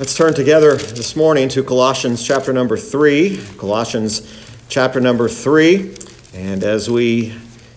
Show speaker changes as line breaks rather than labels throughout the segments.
Let's turn together this morning to Colossians chapter number 3. Colossians chapter number 3. And as we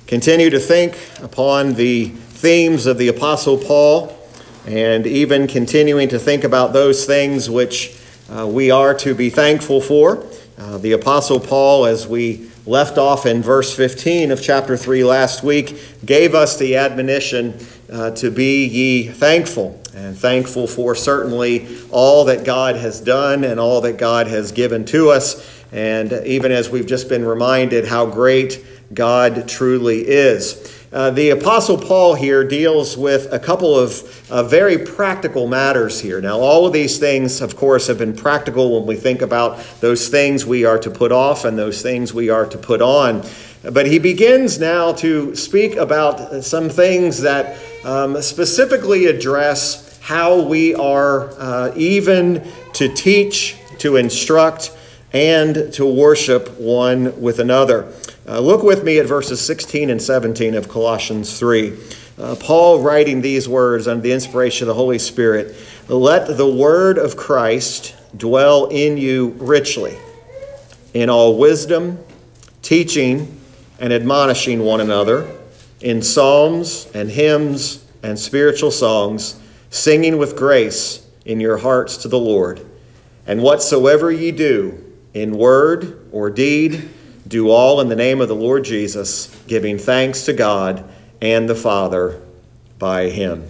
continue to think upon the themes of the Apostle Paul, and even continuing to think about those things which uh, we are to be thankful for, uh, the Apostle Paul, as we left off in verse 15 of chapter 3 last week, gave us the admonition uh, to be ye thankful and thankful for certainly all that God has done and all that God has given to us. And even as we've just been reminded how great God truly is. Uh, the Apostle Paul here deals with a couple of uh, very practical matters here. Now, all of these things, of course, have been practical when we think about those things we are to put off and those things we are to put on. But he begins now to speak about some things that um, specifically address how we are uh, even to teach, to instruct, and to worship one with another. Uh, look with me at verses 16 and 17 of Colossians 3. Uh, Paul writing these words under the inspiration of the Holy Spirit Let the word of Christ dwell in you richly, in all wisdom, teaching and admonishing one another, in psalms and hymns and spiritual songs singing with grace in your hearts to the Lord. And whatsoever ye do, in word or deed, do all in the name of the Lord Jesus, giving thanks to God and the Father by him.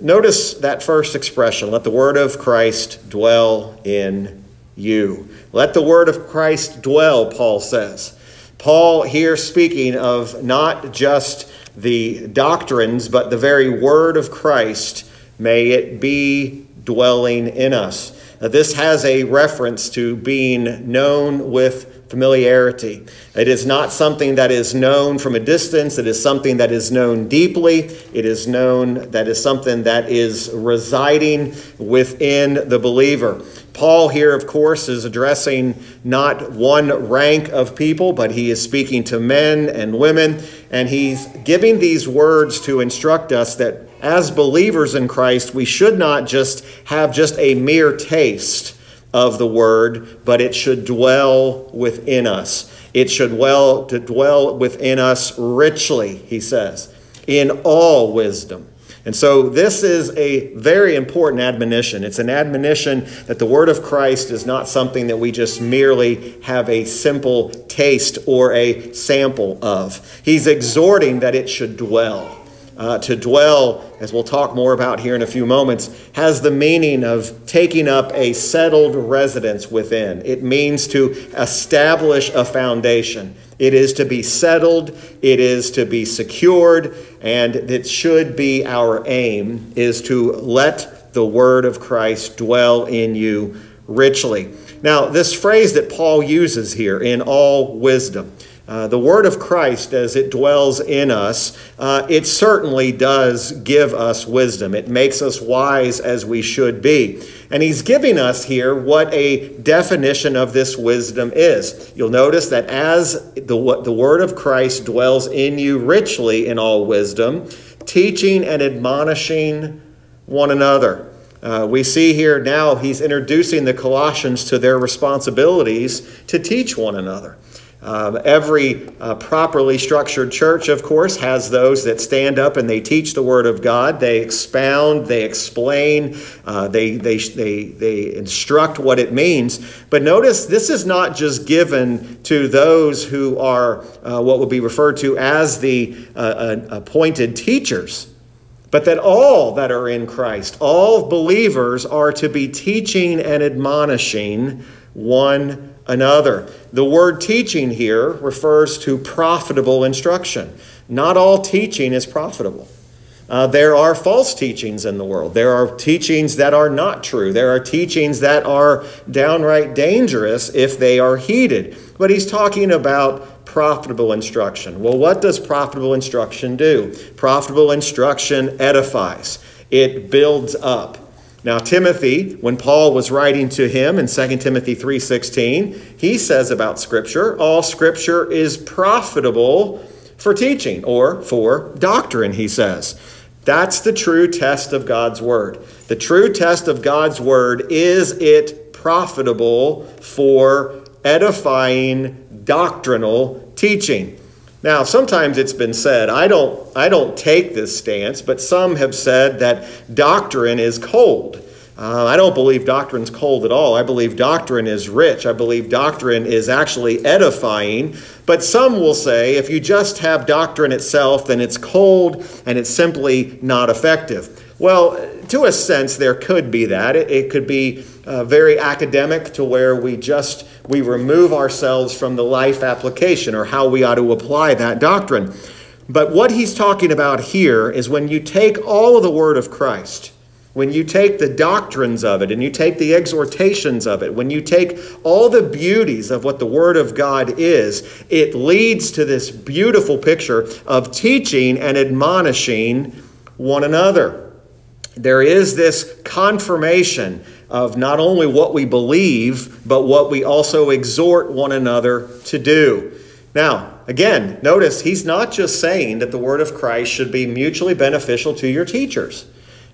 Notice that first expression let the word of Christ dwell in you. Let the word of Christ dwell, Paul says. Paul here speaking of not just the doctrines, but the very word of Christ May it be dwelling in us. Now, this has a reference to being known with familiarity. It is not something that is known from a distance, it is something that is known deeply. It is known that is something that is residing within the believer. Paul here, of course, is addressing not one rank of people, but he is speaking to men and women, and he's giving these words to instruct us that as believers in Christ, we should not just have just a mere taste of the word, but it should dwell within us. It should well to dwell within us richly, he says, in all wisdom. And so this is a very important admonition. It's an admonition that the word of Christ is not something that we just merely have a simple taste or a sample of. He's exhorting that it should dwell uh, to dwell, as we'll talk more about here in a few moments, has the meaning of taking up a settled residence within. It means to establish a foundation. It is to be settled, it is to be secured, and it should be our aim is to let the word of Christ dwell in you richly. Now, this phrase that Paul uses here, in all wisdom, uh, the word of Christ, as it dwells in us, uh, it certainly does give us wisdom. It makes us wise as we should be. And he's giving us here what a definition of this wisdom is. You'll notice that as the, the word of Christ dwells in you richly in all wisdom, teaching and admonishing one another. Uh, we see here now he's introducing the Colossians to their responsibilities to teach one another. Um, every uh, properly structured church, of course, has those that stand up and they teach the Word of God. They expound, they explain, uh, they, they, they, they instruct what it means. But notice this is not just given to those who are uh, what would be referred to as the uh, appointed teachers but that all that are in Christ, all believers, are to be teaching and admonishing one another. The word teaching here refers to profitable instruction. Not all teaching is profitable. Uh, there are false teachings in the world. There are teachings that are not true. There are teachings that are downright dangerous if they are heeded. But he's talking about profitable instruction. Well, what does profitable instruction do? Profitable instruction edifies, it builds up. Now Timothy, when Paul was writing to him in 2 Timothy 3:16, he says about scripture, all scripture is profitable for teaching or for doctrine, he says. That's the true test of God's word. The true test of God's word is it profitable for edifying doctrinal teaching. Now, sometimes it's been said, I don't, I don't take this stance, but some have said that doctrine is cold. Uh, I don't believe doctrine's cold at all. I believe doctrine is rich. I believe doctrine is actually edifying. But some will say if you just have doctrine itself, then it's cold and it's simply not effective. Well, to a sense, there could be that. It, it could be uh, very academic to where we just we remove ourselves from the life application or how we ought to apply that doctrine. But what he's talking about here is when you take all of the word of Christ when you take the doctrines of it and you take the exhortations of it, when you take all the beauties of what the Word of God is, it leads to this beautiful picture of teaching and admonishing one another. There is this confirmation of not only what we believe, but what we also exhort one another to do. Now, again, notice he's not just saying that the Word of Christ should be mutually beneficial to your teachers.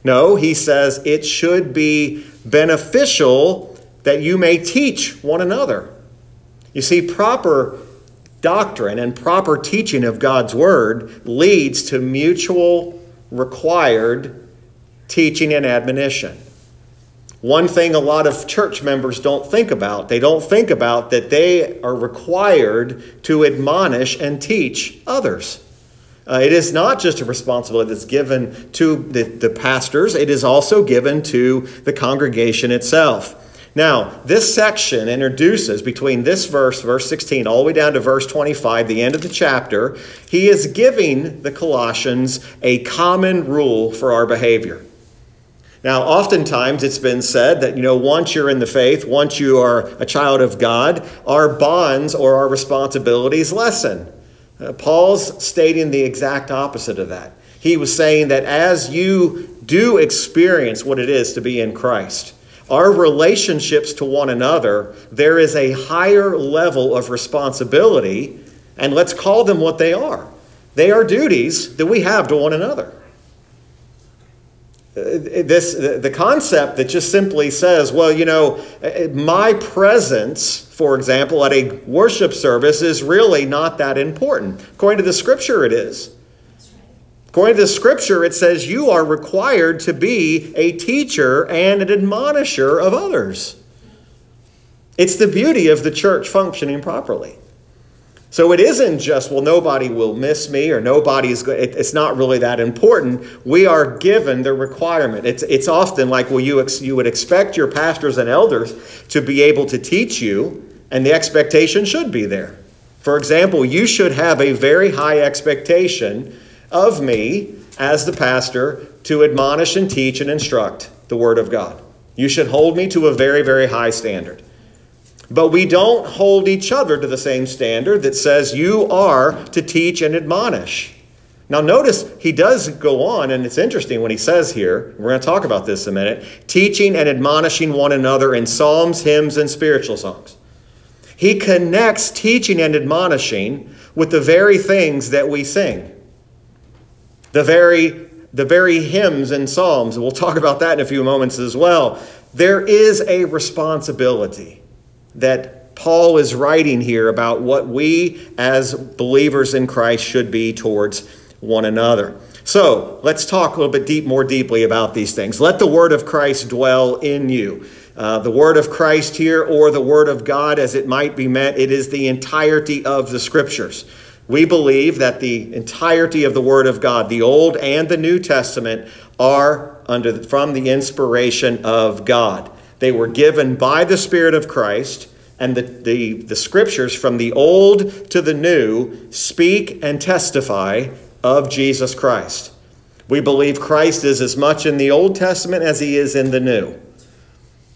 No, he says it should be beneficial that you may teach one another. You see, proper doctrine and proper teaching of God's word leads to mutual required teaching and admonition. One thing a lot of church members don't think about, they don't think about that they are required to admonish and teach others. Uh, it is not just a responsibility that's given to the, the pastors, it is also given to the congregation itself. Now, this section introduces between this verse, verse 16, all the way down to verse 25, the end of the chapter, he is giving the Colossians a common rule for our behavior. Now, oftentimes it's been said that, you know, once you're in the faith, once you are a child of God, our bonds or our responsibilities lessen. Uh, Paul's stating the exact opposite of that. He was saying that as you do experience what it is to be in Christ, our relationships to one another, there is a higher level of responsibility, and let's call them what they are. They are duties that we have to one another. Uh, this the concept that just simply says, well, you know, uh, my presence for example, at a worship service is really not that important. According to the scripture, it is. According to the scripture, it says you are required to be a teacher and an admonisher of others. It's the beauty of the church functioning properly. So it isn't just, well, nobody will miss me or nobody's good. It's not really that important. We are given the requirement. It's, it's often like, well, you, ex, you would expect your pastors and elders to be able to teach you, and the expectation should be there. For example, you should have a very high expectation of me as the pastor to admonish and teach and instruct the Word of God. You should hold me to a very, very high standard. But we don't hold each other to the same standard that says you are to teach and admonish. Now, notice he does go on, and it's interesting when he says here, we're going to talk about this a minute, teaching and admonishing one another in psalms, hymns, and spiritual songs. He connects teaching and admonishing with the very things that we sing. The very, the very hymns and psalms. We'll talk about that in a few moments as well. There is a responsibility that Paul is writing here about what we as believers in Christ should be towards one another. So let's talk a little bit deep, more deeply about these things. Let the word of Christ dwell in you. Uh, the word of Christ here, or the word of God as it might be meant, it is the entirety of the scriptures. We believe that the entirety of the word of God, the Old and the New Testament, are under from the inspiration of God. They were given by the Spirit of Christ, and the, the, the scriptures from the Old to the New speak and testify of Jesus Christ. We believe Christ is as much in the Old Testament as he is in the New.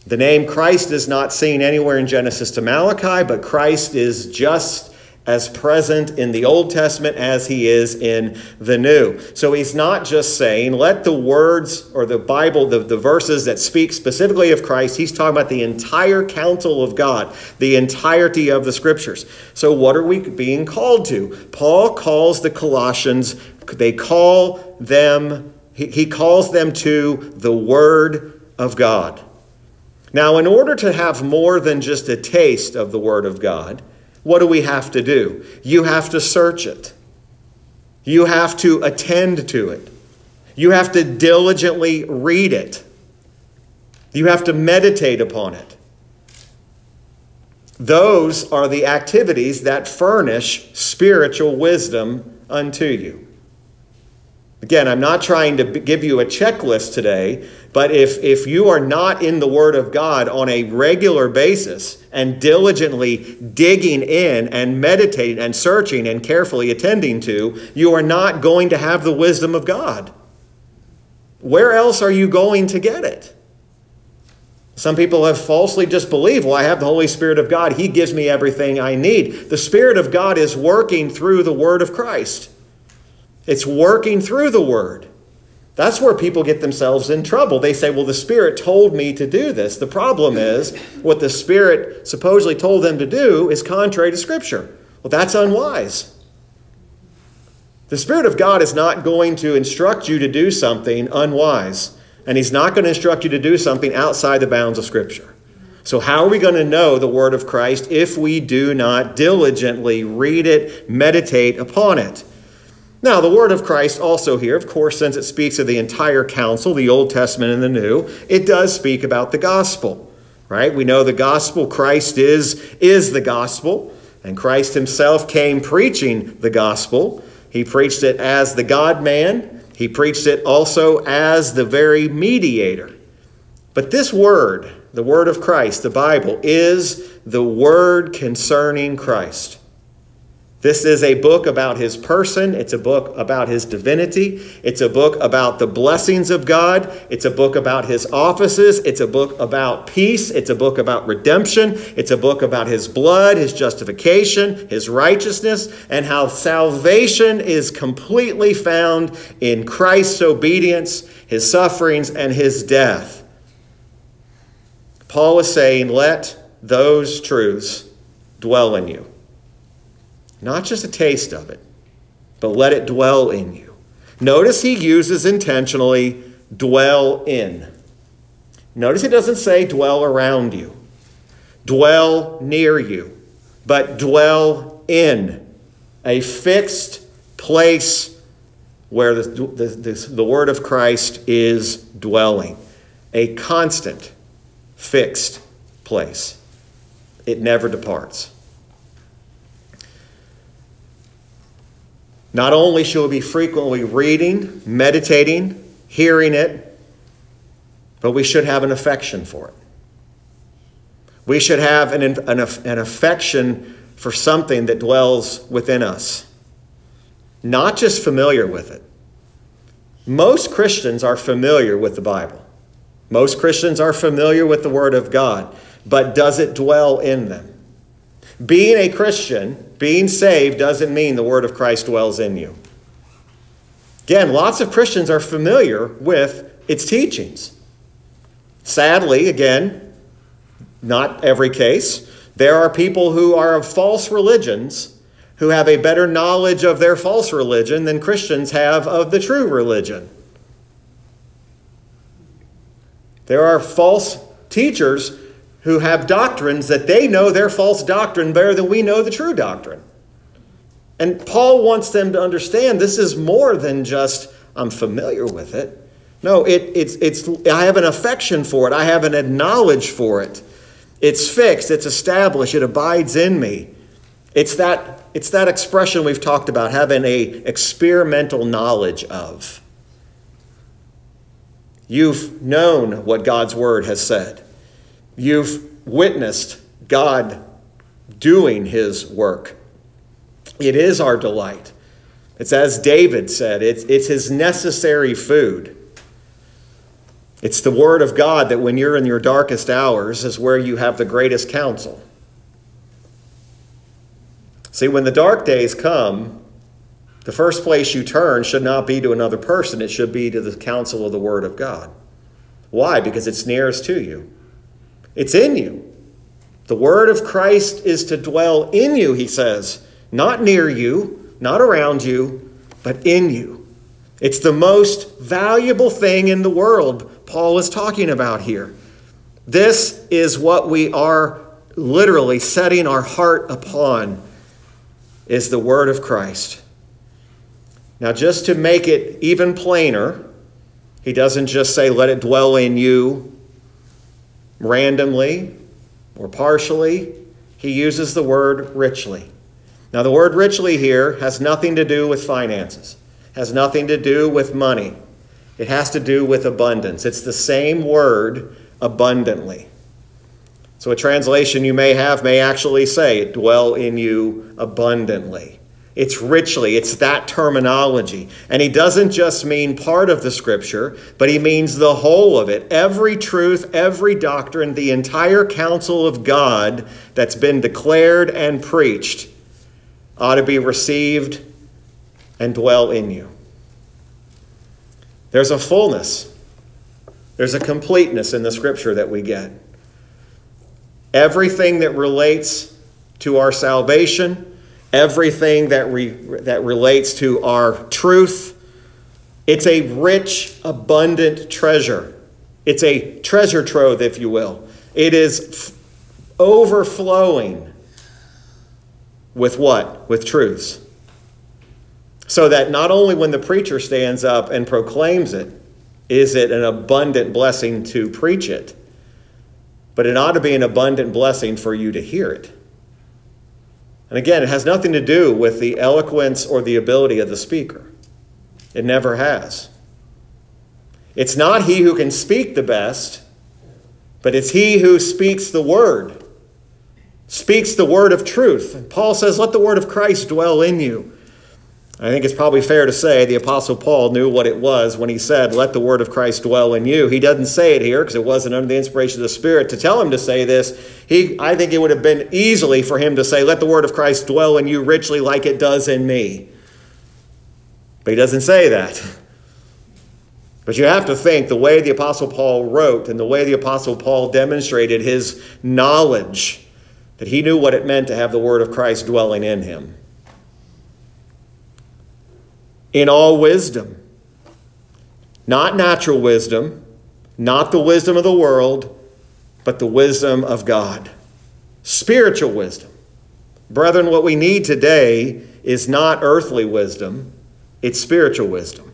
The name Christ is not seen anywhere in Genesis to Malachi, but Christ is just as present in the Old Testament as he is in the New. So he's not just saying, let the words or the Bible, the, the verses that speak specifically of Christ, he's talking about the entire counsel of God, the entirety of the scriptures. So what are we being called to? Paul calls the Colossians, they call them He, he calls them to the Word of God. Now, in order to have more than just a taste of the Word of God, what do we have to do? You have to search it. You have to attend to it. You have to diligently read it. You have to meditate upon it. Those are the activities that furnish spiritual wisdom unto you. Again, I'm not trying to give you a checklist today, but if, if you are not in the Word of God on a regular basis and diligently digging in and meditating and searching and carefully attending to, you are not going to have the wisdom of God. Where else are you going to get it? Some people have falsely just believed, well, I have the Holy Spirit of God. He gives me everything I need. The Spirit of God is working through the Word of Christ, it's working through the Word. That's where people get themselves in trouble. They say, well, the Spirit told me to do this. The problem is, what the Spirit supposedly told them to do is contrary to Scripture. Well, that's unwise. The Spirit of God is not going to instruct you to do something unwise and He's not going to instruct you to do something outside the bounds of Scripture. So, how are we going to know the Word of Christ if we do not diligently read it, meditate upon it? Now, the Word of Christ also here, of course, since it speaks of the entire counsel, the Old Testament and the New, it does speak about the gospel, right? We know the gospel, Christ is, is the gospel, and Christ himself came preaching the gospel. He preached it as the God man, he preached it also as the very mediator. But this word, the word of Christ, the Bible, is the word concerning Christ. This is a book about his person. It's a book about his divinity. It's a book about the blessings of God. It's a book about his offices. It's a book about peace. It's a book about redemption. It's a book about his blood, his justification, his righteousness, and how salvation is completely found in Christ's obedience, his sufferings, and his death. Paul is saying, let those truths dwell in you. Not just a taste of it, but let it dwell in you. Notice he uses intentionally dwell in. Notice he doesn't say dwell around you, dwell near you, but dwell in a fixed place where the, the, the, the word of Christ is dwelling, a constant, fixed place. It never departs. Not only shall we be frequently reading, meditating, hearing it, but we should have an affection for it. We should have an, an, an affection for something that dwells within us, not just familiar with it. Most Christians are familiar with the Bible. Most Christians are familiar with the Word of God, but does it dwell in them? Being a Christian, being saved, doesn't mean the word of Christ dwells in you. Again, lots of Christians are familiar with its teachings. Sadly, again, not every case, there are people who are of false religions who have a better knowledge of their false religion than Christians have of the true religion. There are false teachers who have doctrines that they know their false doctrine better than we know the true doctrine. And Paul wants them to understand this is more than just, I'm familiar with it. No, it, it's, it's, I have an affection for it, I have an knowledge for it. It's fixed, it's established, it abides in me. It's that, it's that expression we've talked about, having a experimental knowledge of. You've known what God's word has said. You've witnessed God doing his work. It is our delight. It's as David said, it's, it's his necessary food. It's the word of God that when you're in your darkest hours is where you have the greatest counsel. See, when the dark days come, the first place you turn should not be to another person, it should be to the counsel of the Word of God. Why? Because it's nearest to you. It's in you. The word of Christ is to dwell in you, he says, not near you, not around you, but in you. It's the most valuable thing in the world Paul is talking about here. This is what we are literally setting our heart upon is the word of Christ. Now just to make it even plainer, he doesn't just say let it dwell in you randomly or partially. He uses the word richly. Now the word richly here has nothing to do with finances has nothing to do with money. It has to do with abundance. It's the same word, abundantly. So, a translation you may have may actually say, dwell in you abundantly. It's richly, it's that terminology. And he doesn't just mean part of the scripture, but he means the whole of it. Every truth, every doctrine, the entire counsel of God that's been declared and preached ought to be received and dwell in you. There's a fullness, there's a completeness in the scripture that we get. Everything that relates to our salvation, everything that, re, that relates to our truth, it's a rich, abundant treasure. It's a treasure trove, if you will. It is f- overflowing with what? With truths. So that not only when the preacher stands up and proclaims it, is it an abundant blessing to preach it, but it ought to be an abundant blessing for you to hear it. And again, it has nothing to do with the eloquence or the ability of the speaker. It never has. It's not he who can speak the best, but it's he who speaks the word, speaks the word of truth. And Paul says, Let the word of Christ dwell in you. I think it's probably fair to say the Apostle Paul knew what it was when he said, Let the word of Christ dwell in you. He doesn't say it here because it wasn't under the inspiration of the Spirit to tell him to say this. He, I think it would have been easily for him to say, Let the word of Christ dwell in you richly like it does in me. But he doesn't say that. But you have to think the way the Apostle Paul wrote and the way the Apostle Paul demonstrated his knowledge that he knew what it meant to have the word of Christ dwelling in him in all wisdom. Not natural wisdom, not the wisdom of the world, but the wisdom of God. Spiritual wisdom. Brethren, what we need today is not earthly wisdom, it's spiritual wisdom.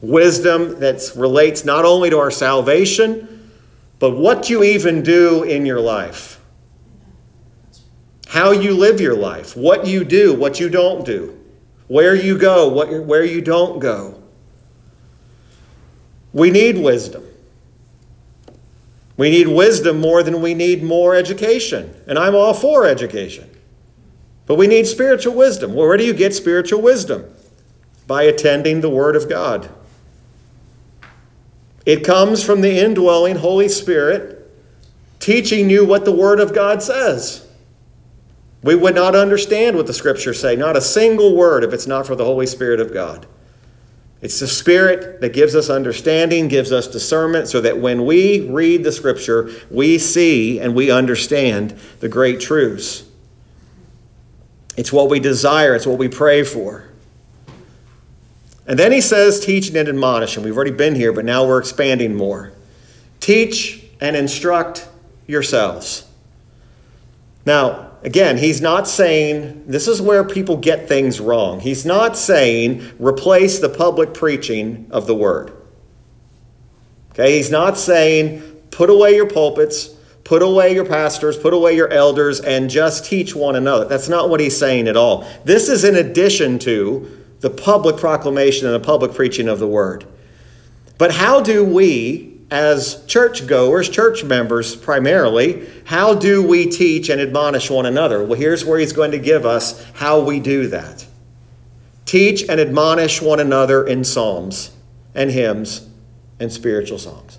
Wisdom that relates not only to our salvation, but what you even do in your life. How you live your life, what you do, what you don't do where you go, what, where you don't go. We need wisdom. We need wisdom more than we need more education. And I'm all for education. But we need spiritual wisdom. Well, where do you get spiritual wisdom? By attending the Word of God. It comes from the indwelling Holy Spirit teaching you what the Word of God says. We would not understand what the scriptures say, not a single word, if it's not for the Holy Spirit of God. It's the Spirit that gives us understanding, gives us discernment, so that when we read the Scripture, we see and we understand the great truths. It's what we desire, it's what we pray for. And then he says, teaching and admonish. And we've already been here, but now we're expanding more. Teach and instruct yourselves. Now, Again, he's not saying, this is where people get things wrong. He's not saying replace the public preaching of the word. Okay, he's not saying put away your pulpits, put away your pastors, put away your elders, and just teach one another. That's not what he's saying at all. This is in addition to the public proclamation and the public preaching of the word. But how do we, as churchgoers, church members primarily, how do we teach and admonish one another? Well, here's where he's going to give us how we do that. Teach and admonish one another in psalms and hymns and spiritual songs.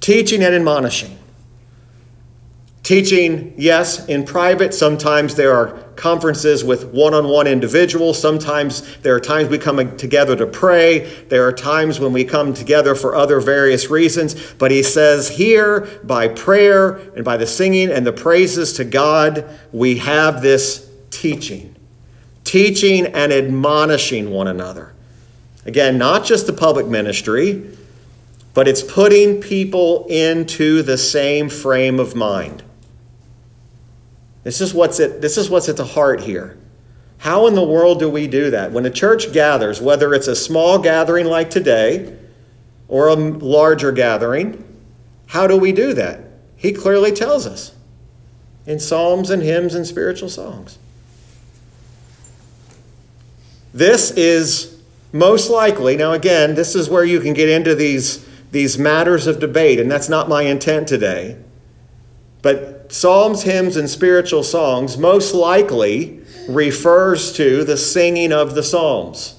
Teaching and admonishing. Teaching, yes, in private. Sometimes there are conferences with one on one individuals. Sometimes there are times we come together to pray. There are times when we come together for other various reasons. But he says here, by prayer and by the singing and the praises to God, we have this teaching. Teaching and admonishing one another. Again, not just the public ministry, but it's putting people into the same frame of mind. This is what's at, this is what's at the heart here. How in the world do we do that? When a church gathers, whether it's a small gathering like today or a larger gathering, how do we do that? He clearly tells us in psalms and hymns and spiritual songs. This is most likely, now again, this is where you can get into these, these matters of debate, and that's not my intent today. But psalms, hymns, and spiritual songs most likely refers to the singing of the psalms.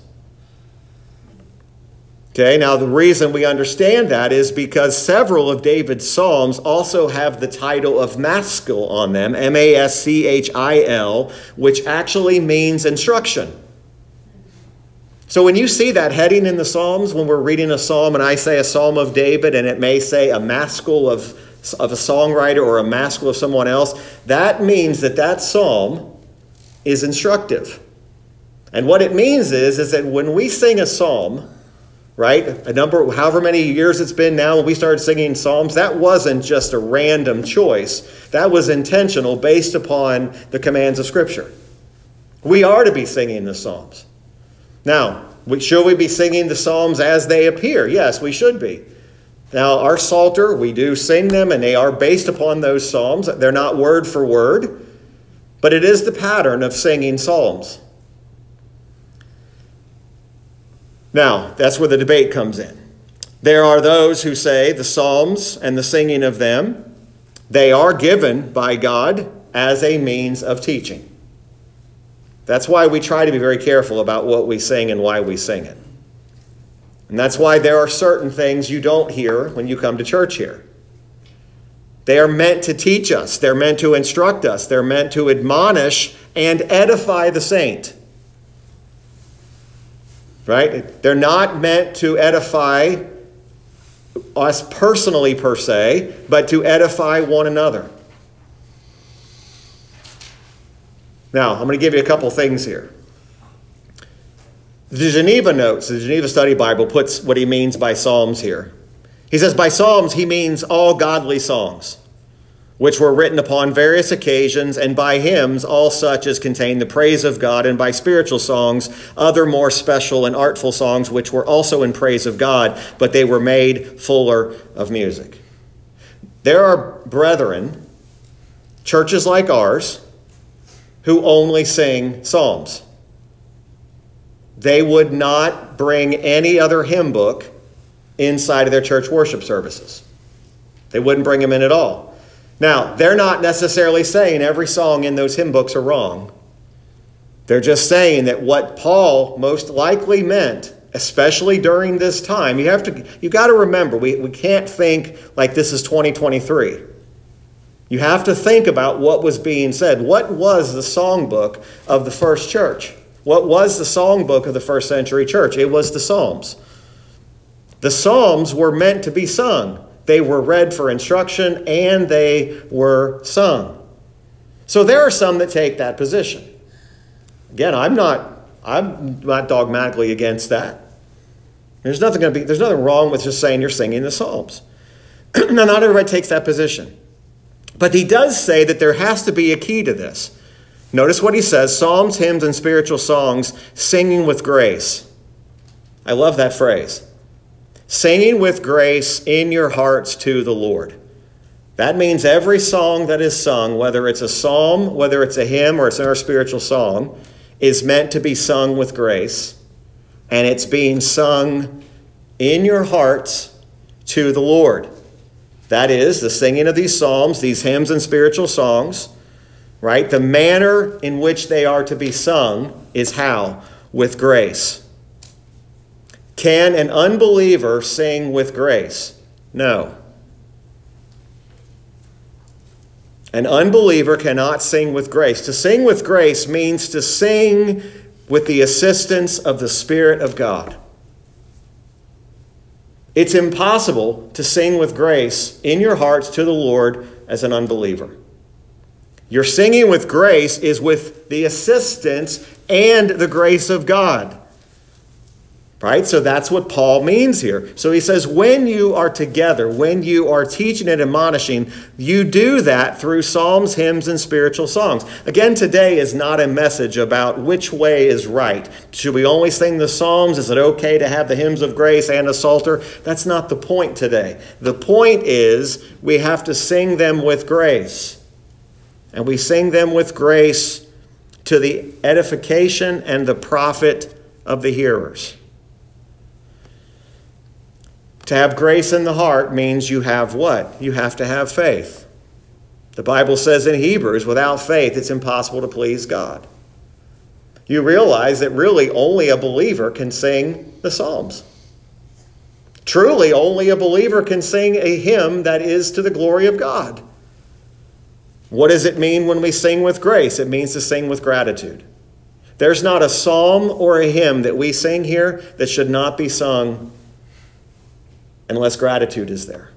Okay, now the reason we understand that is because several of David's Psalms also have the title of Maschil on them, M A S C H I L, which actually means instruction. So when you see that heading in the Psalms, when we're reading a psalm and I say a psalm of David and it may say a maskil of, of a songwriter or a maskil of someone else, that means that that psalm is instructive. And what it means is, is that when we sing a psalm, right, a number, however many years it's been now when we started singing psalms, that wasn't just a random choice. That was intentional based upon the commands of Scripture. We are to be singing the psalms. Now, should we be singing the Psalms as they appear? Yes, we should be. Now, our Psalter, we do sing them, and they are based upon those Psalms. They're not word for word, but it is the pattern of singing Psalms. Now, that's where the debate comes in. There are those who say the Psalms and the singing of them, they are given by God as a means of teaching. That's why we try to be very careful about what we sing and why we sing it. And that's why there are certain things you don't hear when you come to church here. They are meant to teach us, they're meant to instruct us, they're meant to admonish and edify the saint. Right? They're not meant to edify us personally, per se, but to edify one another. Now, I'm going to give you a couple things here. The Geneva notes, the Geneva Study Bible puts what he means by Psalms here. He says, by Psalms, he means all godly songs, which were written upon various occasions, and by hymns, all such as contain the praise of God, and by spiritual songs, other more special and artful songs, which were also in praise of God, but they were made fuller of music. There are brethren, churches like ours, who only sing psalms. They would not bring any other hymn book inside of their church worship services. They wouldn't bring them in at all. Now, they're not necessarily saying every song in those hymn books are wrong. They're just saying that what Paul most likely meant, especially during this time, you have to you got to remember, we, we can't think like this is 2023. You have to think about what was being said. What was the songbook of the first church? What was the songbook of the first century church? It was the Psalms. The Psalms were meant to be sung. They were read for instruction and they were sung. So there are some that take that position. Again, I'm not I'm not dogmatically against that. There's nothing going to be there's nothing wrong with just saying you're singing the Psalms. now not everybody takes that position. But he does say that there has to be a key to this. Notice what he says Psalms, hymns, and spiritual songs, singing with grace. I love that phrase. Singing with grace in your hearts to the Lord. That means every song that is sung, whether it's a psalm, whether it's a hymn, or it's our spiritual song, is meant to be sung with grace. And it's being sung in your hearts to the Lord. That is, the singing of these psalms, these hymns and spiritual songs, right? The manner in which they are to be sung is how? With grace. Can an unbeliever sing with grace? No. An unbeliever cannot sing with grace. To sing with grace means to sing with the assistance of the Spirit of God. It's impossible to sing with grace in your hearts to the Lord as an unbeliever. Your singing with grace is with the assistance and the grace of God. Right? So that's what Paul means here. So he says, when you are together, when you are teaching and admonishing, you do that through psalms, hymns, and spiritual songs. Again, today is not a message about which way is right. Should we only sing the psalms? Is it okay to have the hymns of grace and a psalter? That's not the point today. The point is we have to sing them with grace. And we sing them with grace to the edification and the profit of the hearers. To have grace in the heart means you have what? You have to have faith. The Bible says in Hebrews, without faith, it's impossible to please God. You realize that really only a believer can sing the Psalms. Truly, only a believer can sing a hymn that is to the glory of God. What does it mean when we sing with grace? It means to sing with gratitude. There's not a psalm or a hymn that we sing here that should not be sung unless gratitude is there.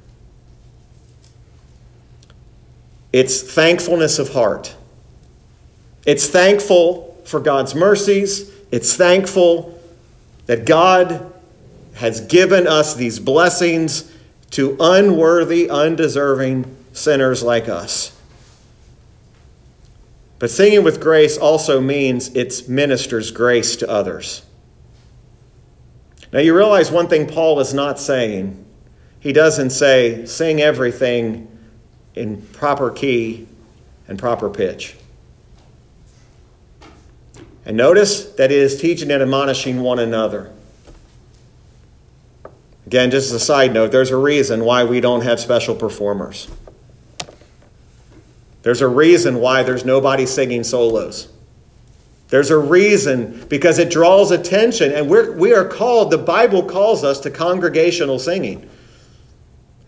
It's thankfulness of heart. It's thankful for God's mercies. It's thankful that God has given us these blessings to unworthy, undeserving sinners like us. But singing with grace also means it ministers grace to others. Now, you realize one thing Paul is not saying. He doesn't say, sing everything in proper key and proper pitch. And notice that it is teaching and admonishing one another. Again, just as a side note, there's a reason why we don't have special performers. There's a reason why there's nobody singing solos. There's a reason because it draws attention, and we're, we are called, the Bible calls us to congregational singing.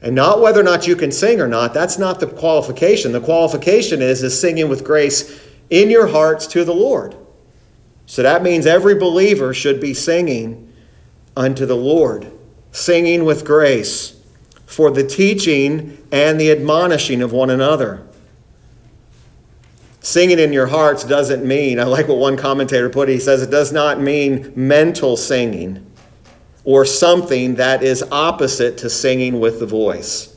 And not whether or not you can sing or not, that's not the qualification. The qualification is, is singing with grace in your hearts to the Lord. So that means every believer should be singing unto the Lord, singing with grace for the teaching and the admonishing of one another. Singing in your hearts doesn't mean, I like what one commentator put, he says it does not mean mental singing or something that is opposite to singing with the voice.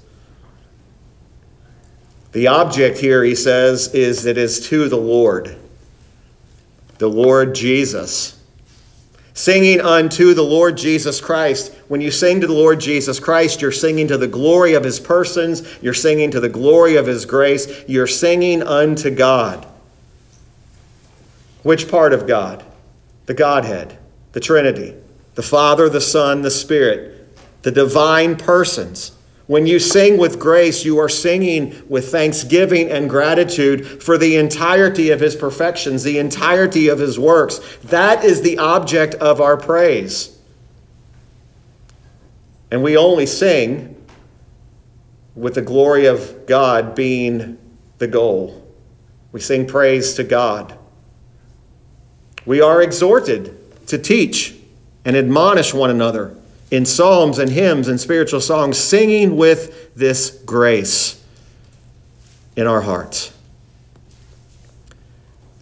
The object here, he says, is it is to the Lord, the Lord Jesus. Singing unto the Lord Jesus Christ. When you sing to the Lord Jesus Christ, you're singing to the glory of his persons, you're singing to the glory of his grace, you're singing unto God. Which part of God? The Godhead, the Trinity, the Father, the Son, the Spirit, the divine persons. When you sing with grace, you are singing with thanksgiving and gratitude for the entirety of his perfections, the entirety of his works. That is the object of our praise. And we only sing with the glory of God being the goal. We sing praise to God. We are exhorted to teach and admonish one another in psalms and hymns and spiritual songs, singing with this grace in our hearts.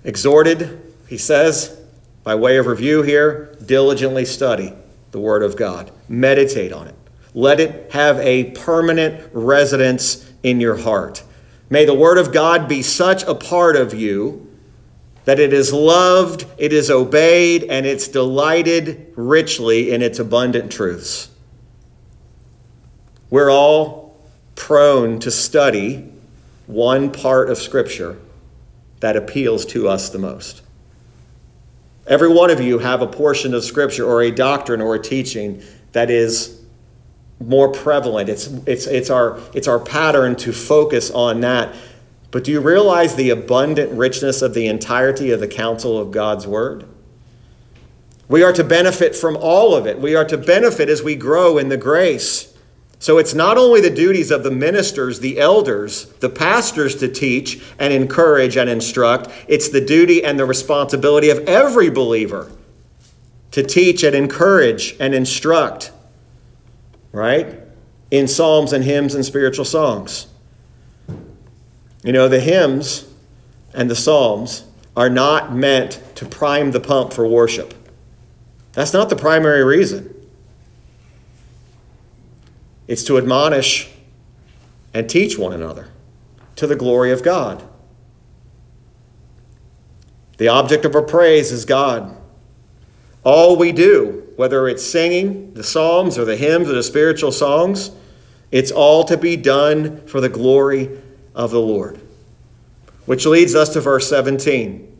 Exhorted, he says, by way of review here, diligently study the Word of God, meditate on it. Let it have a permanent residence in your heart. May the Word of God be such a part of you that it is loved, it is obeyed, and it's delighted richly in its abundant truths. We're all prone to study one part of Scripture that appeals to us the most. Every one of you have a portion of Scripture or a doctrine or a teaching that is more prevalent. It's, it's, it's, our, it's our pattern to focus on that but do you realize the abundant richness of the entirety of the counsel of God's Word? We are to benefit from all of it. We are to benefit as we grow in the grace. So it's not only the duties of the ministers, the elders, the pastors to teach and encourage and instruct, it's the duty and the responsibility of every believer to teach and encourage and instruct, right? In psalms and hymns and spiritual songs. You know, the hymns and the psalms are not meant to prime the pump for worship. That's not the primary reason. It's to admonish and teach one another to the glory of God. The object of our praise is God. All we do, whether it's singing the psalms or the hymns or the spiritual songs, it's all to be done for the glory of the Lord. Which leads us to verse 17.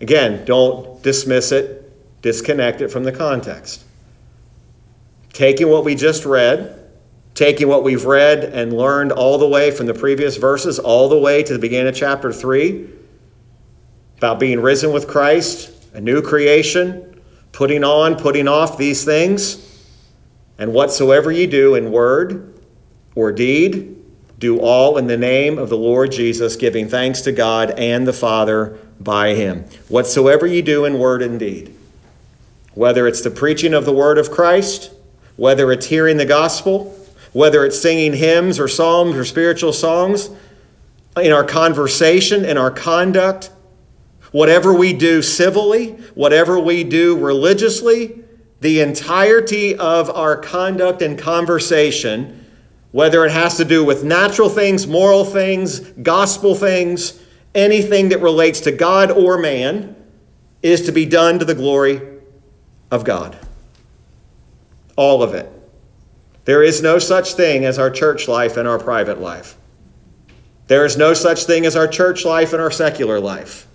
Again, don't dismiss it, disconnect it from the context. Taking what we just read, taking what we've read and learned all the way from the previous verses, all the way to the beginning of chapter 3, about being risen with Christ, a new creation, putting on, putting off these things, and whatsoever ye do in word or deed, do all in the name of the Lord Jesus, giving thanks to God and the Father by him. Whatsoever ye do in word and deed, whether it's the preaching of the word of Christ, whether it's hearing the gospel, whether it's singing hymns or psalms or spiritual songs, in our conversation, in our conduct, whatever we do civilly, whatever we do religiously, the entirety of our conduct and conversation whether it has to do with natural things, moral things, gospel things, anything that relates to God or man, is to be done to the glory of God. All of it. There is no such thing as our church life and our private life. There is no such thing as our church life and our secular life.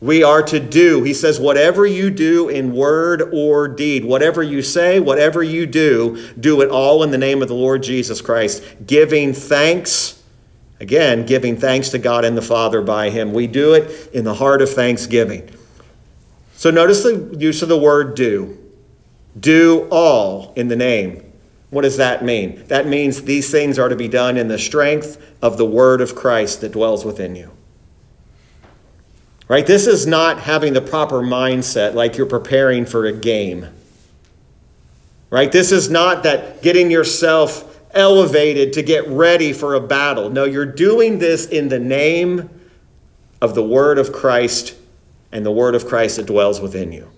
We are to do, he says, whatever you do in word or deed, whatever you say, whatever you do, do it all in the name of the Lord Jesus Christ, giving thanks, again, giving thanks to God and the Father by him. We do it in the heart of thanksgiving. So notice the use of the word do. Do all in the name. What does that mean? That means these things are to be done in the strength of the word of Christ that dwells within you. Right? This is not having the proper mindset like you're preparing for a game. Right? This is not that getting yourself elevated to get ready for a battle. No, you're doing this in the name of the Word of Christ and the Word of Christ that dwells within you.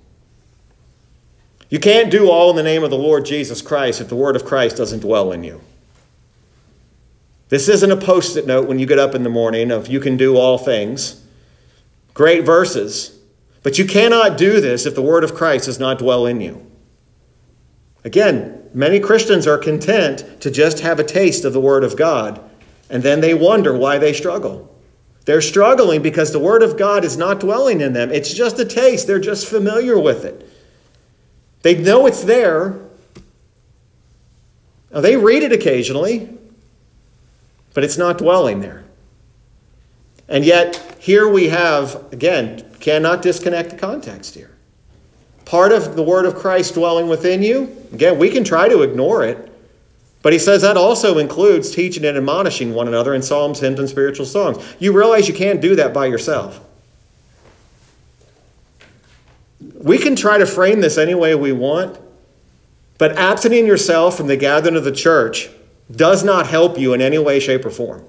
You can't do all in the name of the Lord Jesus Christ if the Word of Christ doesn't dwell in you. This isn't a post it note when you get up in the morning of you can do all things. Great verses. But you cannot do this if the word of Christ does not dwell in you. Again, many Christians are content to just have a taste of the word of God, and then they wonder why they struggle. They're struggling because the word of God is not dwelling in them. It's just a taste, they're just familiar with it. They know it's there. Now, they read it occasionally, but it's not dwelling there. And yet, here we have, again, cannot disconnect the context here. Part of the word of Christ dwelling within you, again, we can try to ignore it, but he says that also includes teaching and admonishing one another in psalms, hymns, and spiritual songs. You realize you can't do that by yourself. We can try to frame this any way we want, but absenting yourself from the gathering of the church does not help you in any way, shape, or form.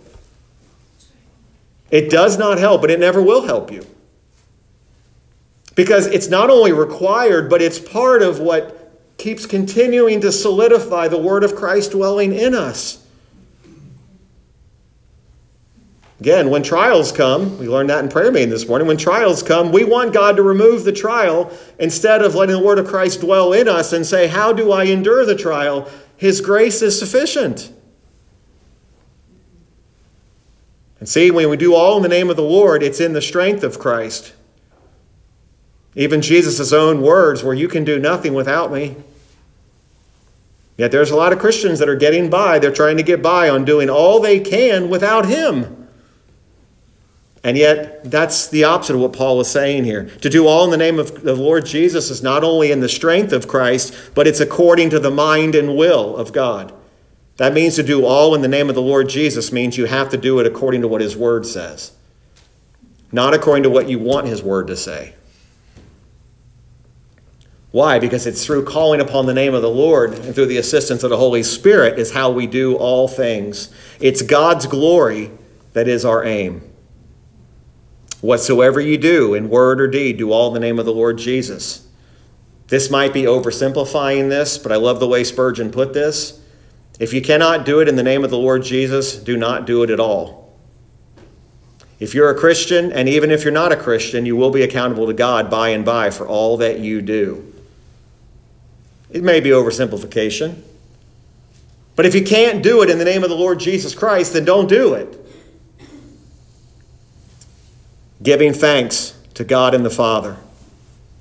It does not help, but it never will help you. Because it's not only required, but it's part of what keeps continuing to solidify the word of Christ dwelling in us. Again, when trials come, we learned that in prayer meeting this morning. When trials come, we want God to remove the trial instead of letting the word of Christ dwell in us and say, How do I endure the trial? His grace is sufficient. And see, when we do all in the name of the Lord, it's in the strength of Christ. Even Jesus' own words, where you can do nothing without me. Yet there's a lot of Christians that are getting by. They're trying to get by on doing all they can without Him. And yet, that's the opposite of what Paul is saying here. To do all in the name of the Lord Jesus is not only in the strength of Christ, but it's according to the mind and will of God. That means to do all in the name of the Lord Jesus means you have to do it according to what his word says, not according to what you want his word to say. Why? Because it's through calling upon the name of the Lord and through the assistance of the Holy Spirit is how we do all things. It's God's glory that is our aim. Whatsoever you do in word or deed, do all in the name of the Lord Jesus. This might be oversimplifying this, but I love the way Spurgeon put this. If you cannot do it in the name of the Lord Jesus, do not do it at all. If you're a Christian, and even if you're not a Christian, you will be accountable to God by and by for all that you do. It may be oversimplification. But if you can't do it in the name of the Lord Jesus Christ, then don't do it. Giving thanks to God and the Father.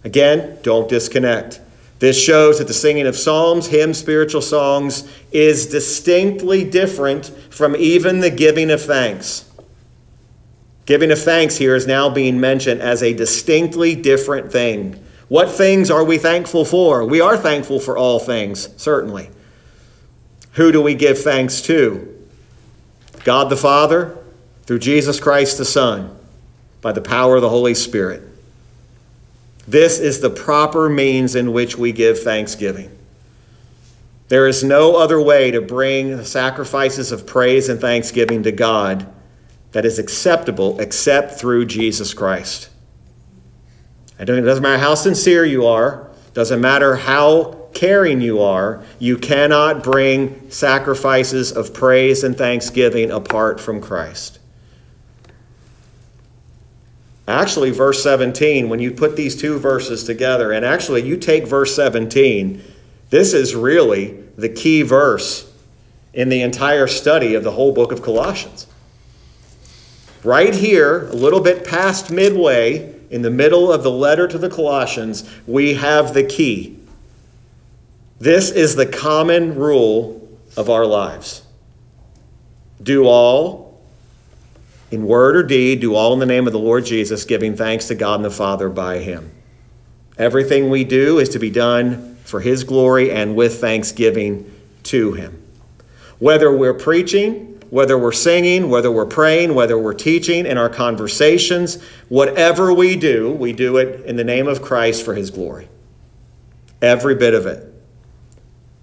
Again, don't disconnect. This shows that the singing of psalms, hymns, spiritual songs is distinctly different from even the giving of thanks. Giving of thanks here is now being mentioned as a distinctly different thing. What things are we thankful for? We are thankful for all things, certainly. Who do we give thanks to? God the Father, through Jesus Christ the Son, by the power of the Holy Spirit. This is the proper means in which we give thanksgiving. There is no other way to bring sacrifices of praise and thanksgiving to God that is acceptable except through Jesus Christ. It doesn't matter how sincere you are, doesn't matter how caring you are, you cannot bring sacrifices of praise and thanksgiving apart from Christ. Actually, verse 17, when you put these two verses together, and actually you take verse 17, this is really the key verse in the entire study of the whole book of Colossians. Right here, a little bit past midway, in the middle of the letter to the Colossians, we have the key. This is the common rule of our lives. Do all in word or deed, do all in the name of the Lord Jesus, giving thanks to God and the Father by him. Everything we do is to be done for his glory and with thanksgiving to him. Whether we're preaching, whether we're singing, whether we're praying, whether we're teaching in our conversations, whatever we do, we do it in the name of Christ for his glory. Every bit of it.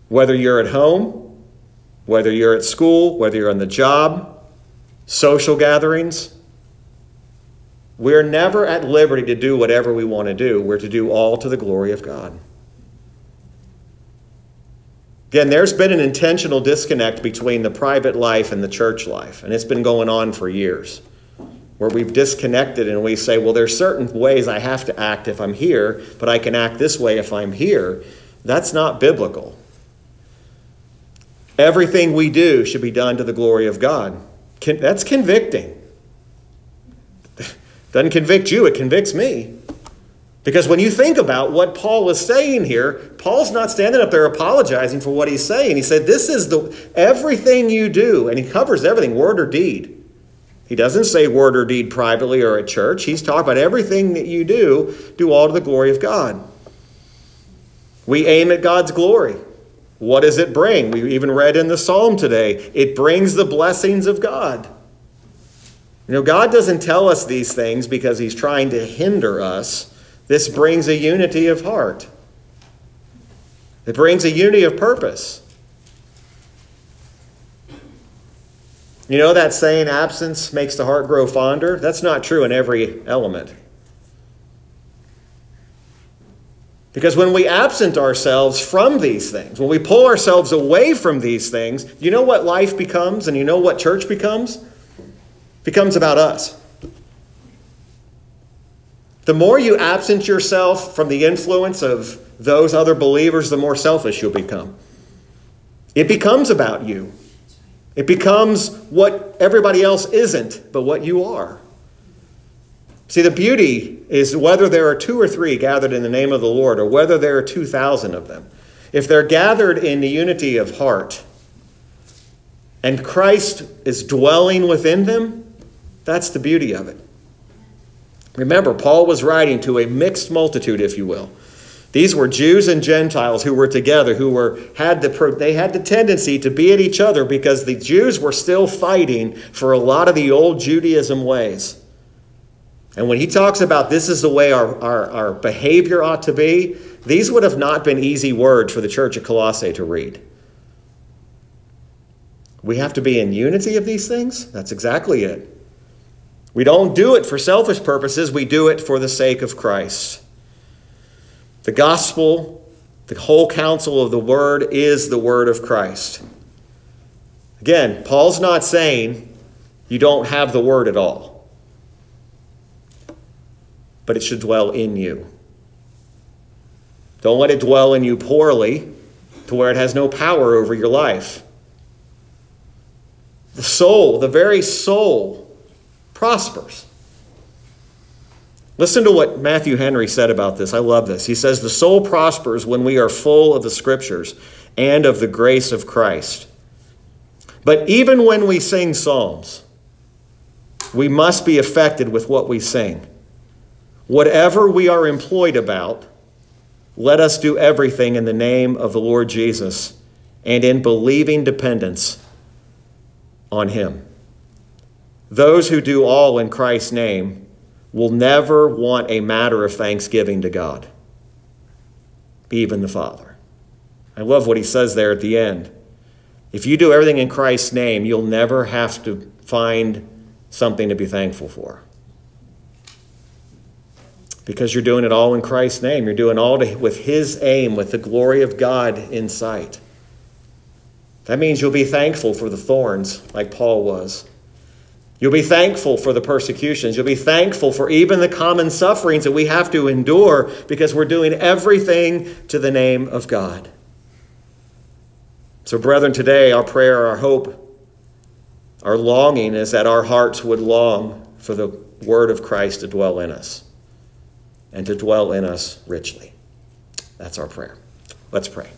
Whether you're at home, whether you're at school, whether you're on the job, social gatherings, we're never at liberty to do whatever we want to do. We're to do all to the glory of God. Again, there's been an intentional disconnect between the private life and the church life, and it's been going on for years. Where we've disconnected and we say, well, there's certain ways I have to act if I'm here, but I can act this way if I'm here. That's not biblical. Everything we do should be done to the glory of God. That's convicting. Doesn't convict you, it convicts me. Because when you think about what Paul is saying here, Paul's not standing up there apologizing for what he's saying. He said, This is the everything you do, and he covers everything, word or deed. He doesn't say word or deed privately or at church. He's talking about everything that you do, do all to the glory of God. We aim at God's glory. What does it bring? We even read in the psalm today it brings the blessings of God. You know, God doesn't tell us these things because He's trying to hinder us. This brings a unity of heart, it brings a unity of purpose. You know that saying, absence makes the heart grow fonder? That's not true in every element. Because when we absent ourselves from these things, when we pull ourselves away from these things, you know what life becomes and you know what church becomes? It becomes about us. The more you absent yourself from the influence of those other believers, the more selfish you'll become. It becomes about you. It becomes what everybody else isn't, but what you are. See, the beauty is whether there are two or three gathered in the name of the Lord, or whether there are 2,000 of them. If they're gathered in the unity of heart, and Christ is dwelling within them, that's the beauty of it. Remember, Paul was writing to a mixed multitude, if you will. These were Jews and Gentiles who were together, who were had the they had the tendency to be at each other because the Jews were still fighting for a lot of the old Judaism ways. And when he talks about this is the way our, our, our behavior ought to be, these would have not been easy words for the church at Colossae to read. We have to be in unity of these things? That's exactly it. We don't do it for selfish purposes, we do it for the sake of Christ. The gospel, the whole counsel of the word is the word of Christ. Again, Paul's not saying you don't have the word at all, but it should dwell in you. Don't let it dwell in you poorly to where it has no power over your life. The soul, the very soul, prospers. Listen to what Matthew Henry said about this. I love this. He says, The soul prospers when we are full of the scriptures and of the grace of Christ. But even when we sing psalms, we must be affected with what we sing. Whatever we are employed about, let us do everything in the name of the Lord Jesus and in believing dependence on Him. Those who do all in Christ's name will never want a matter of thanksgiving to God, even the Father. I love what he says there at the end. If you do everything in Christ's name, you'll never have to find something to be thankful for. Because you're doing it all in Christ's name. You're doing all to, with His aim, with the glory of God in sight. That means you'll be thankful for the thorns, like Paul was. You'll be thankful for the persecutions. You'll be thankful for even the common sufferings that we have to endure because we're doing everything to the name of God. So, brethren, today our prayer, our hope, our longing is that our hearts would long for the word of Christ to dwell in us and to dwell in us richly. That's our prayer. Let's pray.